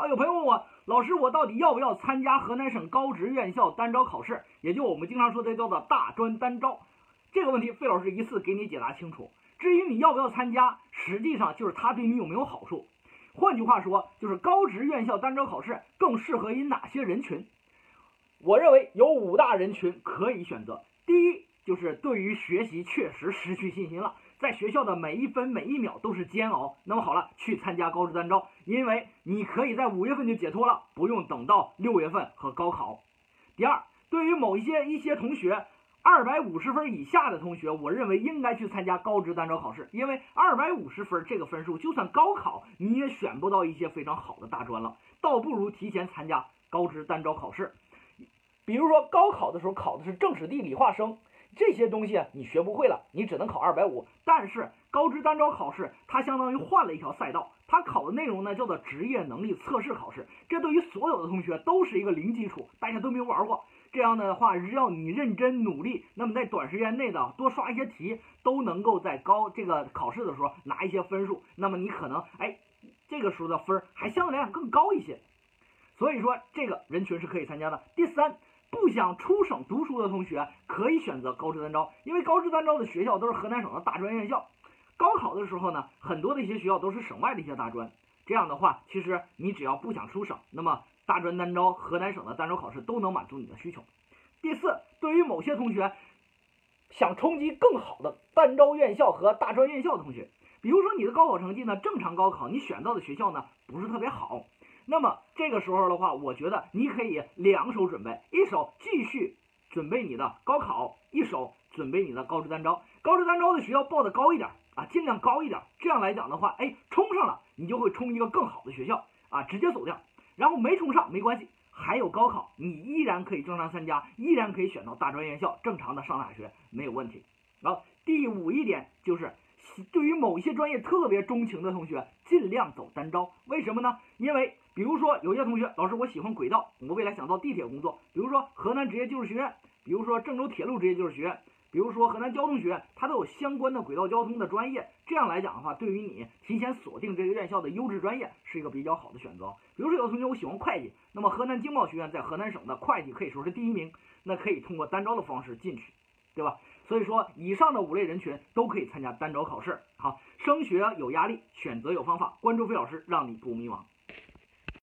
啊，有朋友问我，老师，我到底要不要参加河南省高职院校单招考试？也就我们经常说的叫做大专单招。这个问题，费老师一次给你解答清楚。至于你要不要参加，实际上就是它对你有没有好处。换句话说，就是高职院校单招考试更适合于哪些人群？我认为有五大人群可以选择。第一，就是对于学习确实失去信心了，在学校的每一分每一秒都是煎熬。那么好了，去参加高职单招，因为你可以在五月份就解脱了，不用等到六月份和高考。第二，对于某一些一些同学。二百五十分以下的同学，我认为应该去参加高职单招考试，因为二百五十分这个分数，就算高考你也选不到一些非常好的大专了，倒不如提前参加高职单招考试。比如说高考的时候考的是政史地理化生这些东西，你学不会了，你只能考二百五。但是高职单招考试它相当于换了一条赛道，它考的内容呢叫做职业能力测试考试，这对于所有的同学都是一个零基础，大家都没有玩过。这样的话，只要你认真努力，那么在短时间内的多刷一些题，都能够在高这个考试的时候拿一些分数。那么你可能哎，这个时候的分还相对来讲更高一些。所以说，这个人群是可以参加的。第三，不想出省读书的同学可以选择高职单招，因为高职单招的学校都是河南省的大专院校。高考的时候呢，很多的一些学校都是省外的一些大专。这样的话，其实你只要不想出省，那么。大专单招，河南省的单招考试都能满足你的需求。第四，对于某些同学想冲击更好的单招院校和大专院校的同学，比如说你的高考成绩呢，正常高考你选到的学校呢不是特别好，那么这个时候的话，我觉得你可以两手准备，一手继续准备你的高考，一手准备你的高职单招。高职单招的学校报的高一点啊，尽量高一点，这样来讲的话，哎，冲上了你就会冲一个更好的学校啊，直接走掉。然后没冲上没关系，还有高考，你依然可以正常参加，依然可以选到大专院校，正常的上大学没有问题。好，第五一点就是，对于某些专业特别钟情的同学，尽量走单招。为什么呢？因为比如说有些同学，老师我喜欢轨道，我未来想到地铁工作。比如说河南职业技术学院，比如说郑州铁路职业技术学院。比如说河南交通学院，它都有相关的轨道交通的专业。这样来讲的话，对于你提前锁定这个院校的优质专业，是一个比较好的选择。比如说有的同学我喜欢会计，那么河南经贸学院在河南省的会计可以说是第一名，那可以通过单招的方式进去，对吧？所以说以上的五类人群都可以参加单招考试。好，升学有压力，选择有方法，关注费老师，让你不迷茫。